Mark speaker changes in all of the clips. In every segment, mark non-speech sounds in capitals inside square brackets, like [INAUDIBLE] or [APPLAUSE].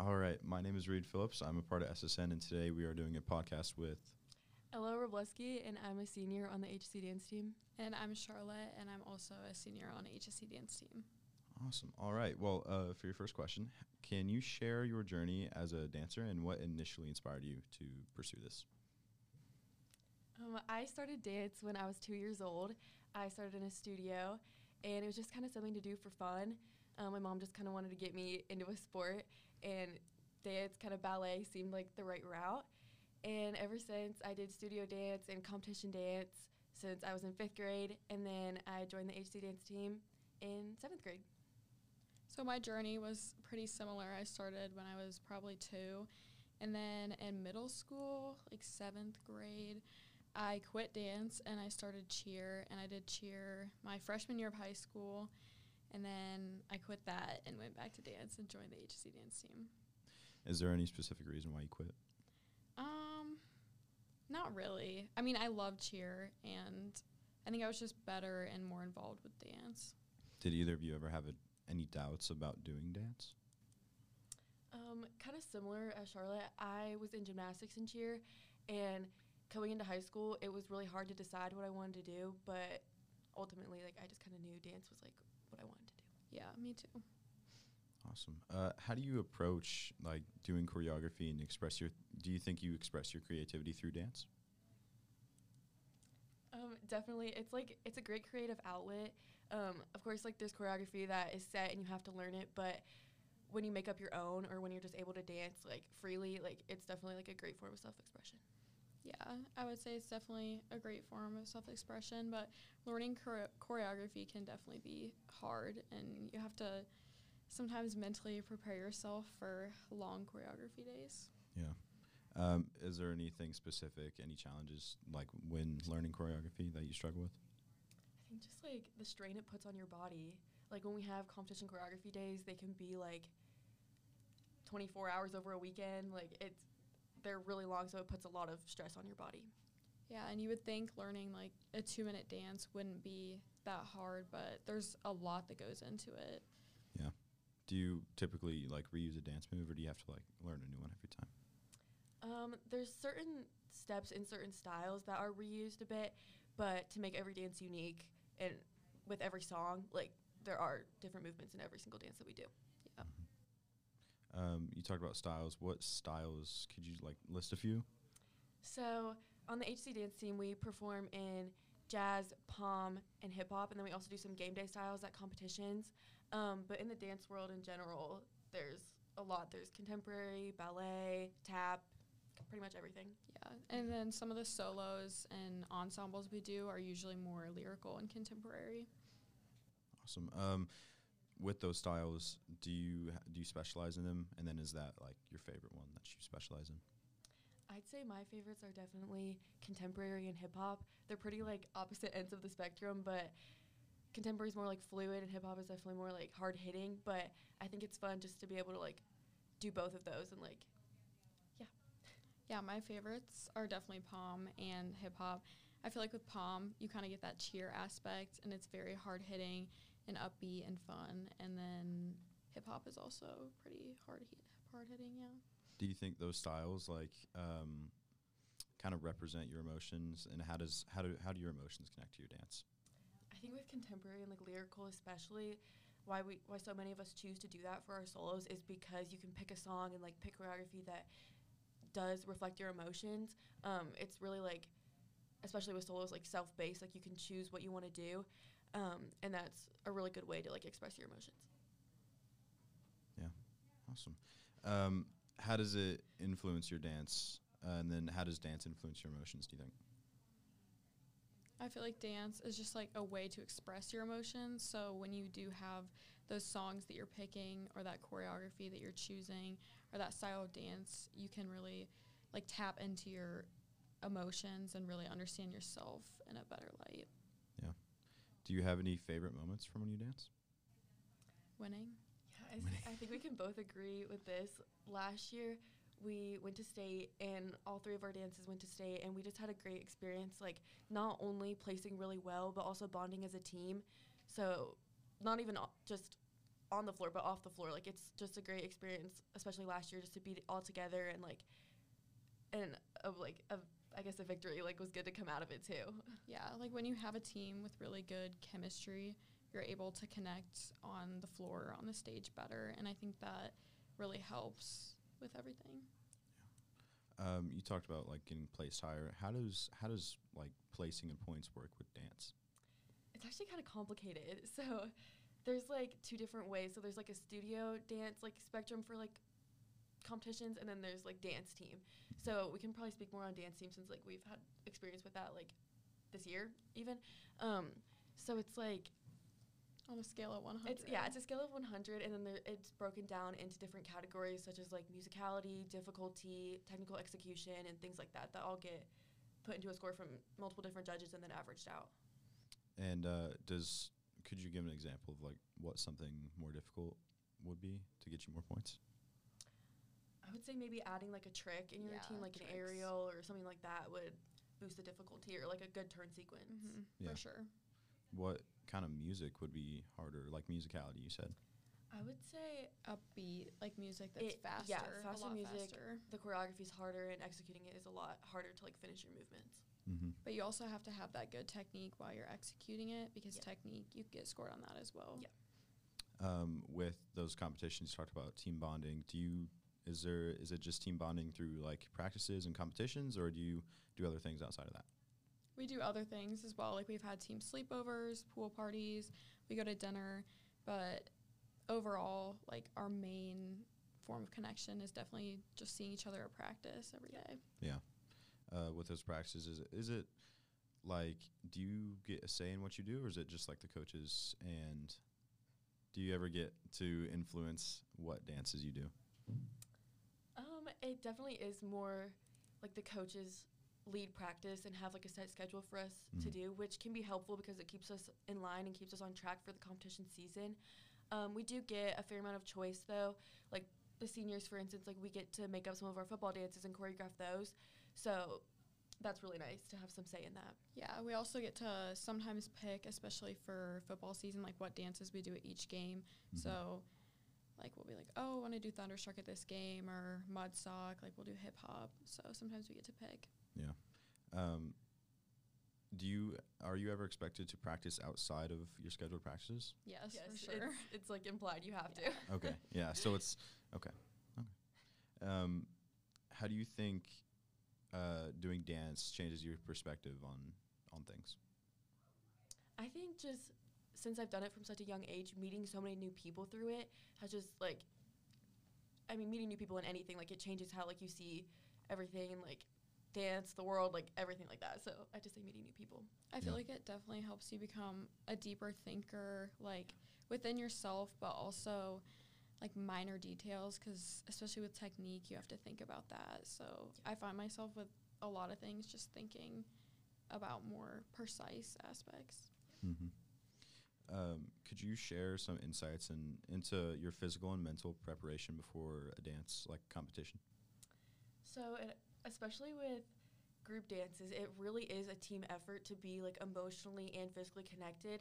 Speaker 1: All right. My name is Reid Phillips. I'm a part of SSN, and today we are doing a podcast with.
Speaker 2: Ella Wroblewski, and I'm a senior on the HSE dance team.
Speaker 3: And I'm Charolette, and I'm also a senior on the HSE dance team.
Speaker 1: Awesome. All right. Well, uh, for your first question, can you share your journey as a dancer and what initially inspired you to pursue this?
Speaker 2: Um, I started dance when I was two years old. I started in a studio, and it was just kind of something to do for fun. Um, my mom just kind of wanted to get me into a sport, and dance, kind of ballet, seemed like the right route. And ever since, I did studio dance and competition dance since I was in fifth grade, and then I joined the HC dance team in seventh grade.
Speaker 3: So my journey was pretty similar. I started when I was probably two, and then in middle school, like seventh grade, I quit dance and I started cheer, and I did cheer my freshman year of high school, and then I quit that and went back to dance and joined the HSE dance team.
Speaker 1: Is there any specific reason why you quit?
Speaker 3: Um, not really. I mean, I love cheer, and I think I was just better and more involved with dance.
Speaker 1: Did either of you ever have a, any doubts about doing dance?
Speaker 2: Um, kind of similar as Charolette. I was in gymnastics and cheer, and coming into high school, it was really hard to decide what I wanted to do. But ultimately, like I just kind of knew dance was like what I wanted to do.
Speaker 3: Yeah, me too.
Speaker 1: Awesome. Uh, how do you approach like doing choreography and express your? Do you think you express your creativity through dance?
Speaker 2: Um, definitely, it's like it's a great creative outlet. Um, of course, like there's choreography that is set and you have to learn it, but when you make up your own or when you're just able to dance like freely, like it's definitely like a great form of self-expression.
Speaker 3: Yeah, I would say it's definitely a great form of self expression, but learning chore- choreography can definitely be hard, and you have to sometimes mentally prepare yourself for long choreography days.
Speaker 1: Yeah. Um, is there anything specific, any challenges like when learning choreography that you struggle with?
Speaker 2: I think just like the strain it puts on your body. Like when we have competition choreography days, they can be like 24 hours over a weekend. Like it's they're really long, so it puts a lot of stress on your body.
Speaker 3: Yeah, and you would think learning like a two minute dance wouldn't be that hard, but there's a lot that goes into it.
Speaker 1: Yeah. Do you typically like reuse a dance move, or do you have to like learn a new one every time?
Speaker 2: Um, there's certain steps in certain styles that are reused a bit, but to make every dance unique and with every song, like there are different movements in every single dance that we do.
Speaker 3: Yeah.
Speaker 1: Um, you talked about styles. What styles could you like list a few?
Speaker 2: So on the HC dance team, we perform in jazz, pom, and hip hop, and then we also do some game day styles at competitions. Um, but in the dance world in general, there's a lot. There's contemporary, ballet, tap, pretty much everything.
Speaker 3: Yeah, and then some of the solos and ensembles we do are usually more lyrical and contemporary.
Speaker 1: Awesome. Um, with those styles, do you do you specialize in them? And then is that like your favorite one that you specialize in?
Speaker 2: I'd say my favorites are definitely contemporary and hip hop. They're pretty like opposite ends of the spectrum, but contemporary is more like fluid and hip hop is definitely more like hard hitting. But I think it's fun just to be able to like do both of those and like yeah.
Speaker 3: Yeah, my favorites are definitely pom and hip hop. I feel like with pom, you kind of get that cheer aspect, and it's very hard hitting and upbeat and fun. And then hip hop is also pretty hard hard hitting. Yeah.
Speaker 1: Do you think those styles like um, kind of represent your emotions, and how does how do how do your emotions connect to your dance?
Speaker 2: I think with contemporary and like lyrical, especially, why we why so many of us choose to do that for our solos is because you can pick a song and like pick choreography that does reflect your emotions. Um, it's really like especially with solos like self-based like you can choose what you want to do um, and that's a really good way to like express your emotions.
Speaker 1: Yeah. Awesome. Um, how does it influence your dance? Uh, and then how does dance influence your emotions do you think?
Speaker 3: I feel like dance is just like a way to express your emotions. So when you do have those songs that you're picking or that choreography that you're choosing or that style of dance, you can really like tap into your emotions and really understand yourself in a better light.
Speaker 1: Yeah. Do you have any favorite moments from when you dance?
Speaker 3: Winning.
Speaker 2: Yeah, I, I think we can both agree with this. Last year, we went to state and all three of our dances went to state and we just had a great experience like not only placing really well but also bonding as a team so not even just on the floor, but off the floor. Like it's just a great experience, especially last year, just to be all together and like, and of like a, I guess a victory like was good to come out of it too.
Speaker 3: Yeah, like when you have a team with really good chemistry, you're able to connect on the floor, on the stage better, and I think that really helps with everything.
Speaker 1: Um, you talked about like getting placed higher. How does how does like placing and points work with dance?
Speaker 2: It's actually kind of complicated. [LAUGHS] So there's like two different ways. So there's like a studio dance like spectrum for like competitions and then there's like dance team. So we can probably speak more on dance team since like we've had experience with that like this year even. Um so it's like
Speaker 3: On a scale of 100.
Speaker 2: it's yeah, it's a scale of 100 and then there, it's broken down into different categories such as like musicality, difficulty, technical execution and things like that that all get put into a score from multiple different judges and then averaged out.
Speaker 1: And uh, does could you give an example of like what something more difficult would be to get you more points?
Speaker 2: I would say maybe adding like a trick in your
Speaker 3: Yeah,
Speaker 2: routine, like an aerial or something like that, would boost the difficulty, or like a good turn sequence.
Speaker 3: Mhm,
Speaker 1: Yeah.
Speaker 3: For sure.
Speaker 1: What kind of music would be harder? Like musicality, you said.
Speaker 2: I would say
Speaker 3: Upbeat, like music that's
Speaker 2: It-
Speaker 3: faster.
Speaker 2: yeah,
Speaker 3: a
Speaker 2: faster
Speaker 3: lot
Speaker 2: music.
Speaker 3: faster.
Speaker 2: the choreography is harder, and executing it is a lot harder to like finish your movements.
Speaker 1: Mm-hmm.
Speaker 3: But you also have to have that good technique while you're executing it because
Speaker 2: Yeah.
Speaker 3: technique, you get scored on that as well.
Speaker 2: Yeah.
Speaker 1: Um, with those competitions, you talked about team bonding. Do you is there is it just team bonding through like practices and competitions, or do you do other things outside of that?
Speaker 3: We do other things as well. Like we've had team sleepovers, pool parties, we go to dinner, but overall, like our main form of connection is definitely just seeing each other at practice every day.
Speaker 1: Yeah. Uh, with those practices, is it, is it like do you get a say in what you do, or is it just like the coaches? And do you ever get to influence what dances you do?
Speaker 2: It definitely is more like the coaches lead practice and have like a set schedule for us to
Speaker 1: Mhm.
Speaker 2: do, which can be helpful because it keeps us in line and keeps us on track for the competition season. Um, we do get a fair amount of choice though, like the seniors, for instance, like we get to make up some of our football dances and choreograph those. So that's really nice to have some say in that.
Speaker 3: Yeah, we also get to sometimes pick, especially for football season, like what dances we do at each game.
Speaker 1: Mhm.
Speaker 3: So, like, we'll be like, oh, I want to do Thunderstruck at this game or Mud Sock. Like, we'll do hip hop. So sometimes we get to pick.
Speaker 1: Yeah. Um, do you are you ever expected to practice outside of your scheduled practices?
Speaker 3: Yes, for
Speaker 2: Yes,
Speaker 3: sure.
Speaker 2: It's, it's like implied you have
Speaker 3: Yeah.
Speaker 2: to. [LAUGHS]
Speaker 1: Okay. yeah. So it's okay. Okay. Um, how do you think uh, doing dance changes your perspective on on things?
Speaker 2: I think just since I've done it from such a young age, meeting so many new people through it has just like, I mean, meeting new people in anything like it changes how like you see everything and like dance, the world, like everything like that. So I just say meeting new people.
Speaker 3: I feel
Speaker 1: Yeah.
Speaker 3: like it definitely helps you become a deeper thinker, like within yourself, but also like minor details, because especially with technique, you have to think about that. So I find myself with a lot of things just thinking about more precise aspects.
Speaker 1: Mm-hmm. Um, could you share some insights in, into your physical and mental preparation before a dance like competition?
Speaker 2: So it, especially with group dances, it really is a team effort to be like emotionally and physically connected.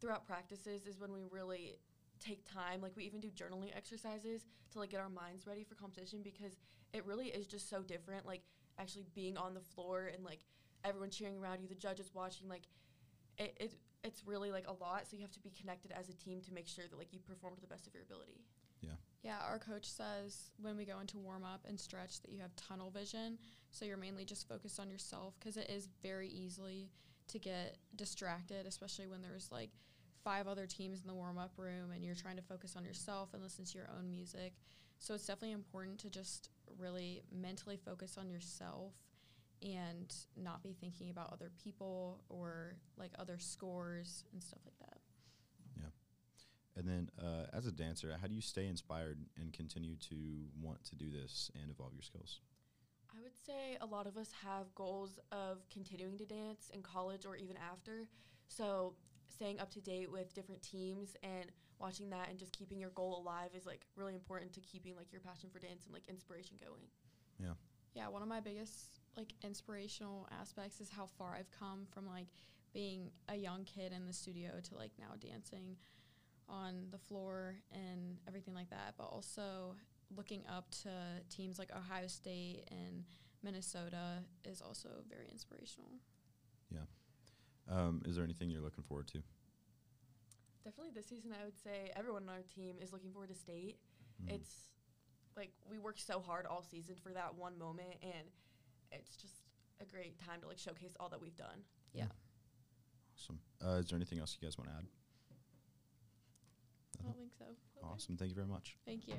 Speaker 2: Throughout practices is when we really take time. Like we even do journaling exercises to like get our minds ready for competition because it really is just so different. Like actually being on the floor and like everyone cheering around you, the judges watching, like it, it it's really like a lot. So you have to be connected as a team to make sure that like you perform to the best of your ability.
Speaker 3: Yeah, Yeah, our coach says when we go into warm up and stretch that you have tunnel vision. So you're mainly just focused on yourself because it is very easily to get distracted, especially when there's like five other teams in the warm up room and you're trying to focus on yourself and listen to your own music. So it's definitely important to just really mentally focus on yourself and not be thinking about other people or like other scores and stuff like that. Yeah.
Speaker 1: And then, uh, as a dancer, how do you stay inspired and continue to want to do this and evolve your skills?
Speaker 2: I would say a lot of us have goals of continuing to dance in college or even after. So, staying up to date with different teams and watching that and just keeping your goal alive is like really important to keeping like your passion for dance and like inspiration going.
Speaker 3: Yeah. Yeah, one of my biggest like inspirational aspects is how far I've come from like being a young kid in the studio to like now dancing on the floor and everything like that, but also looking up to teams like Ohio State and Minnesota is also very inspirational. Yeah.
Speaker 1: Um, is there anything you're looking forward to?
Speaker 2: Definitely this season, I would say everyone on our team is looking forward to state.
Speaker 1: Mhm.
Speaker 2: It's like we work so hard all season for that one moment, and it's just a great time to like showcase all that we've done. Yeah.
Speaker 1: Awesome. Uh, is there anything else you guys want to add?
Speaker 3: I don't think so.
Speaker 1: Awesome. Thank you very much.
Speaker 3: Thank you.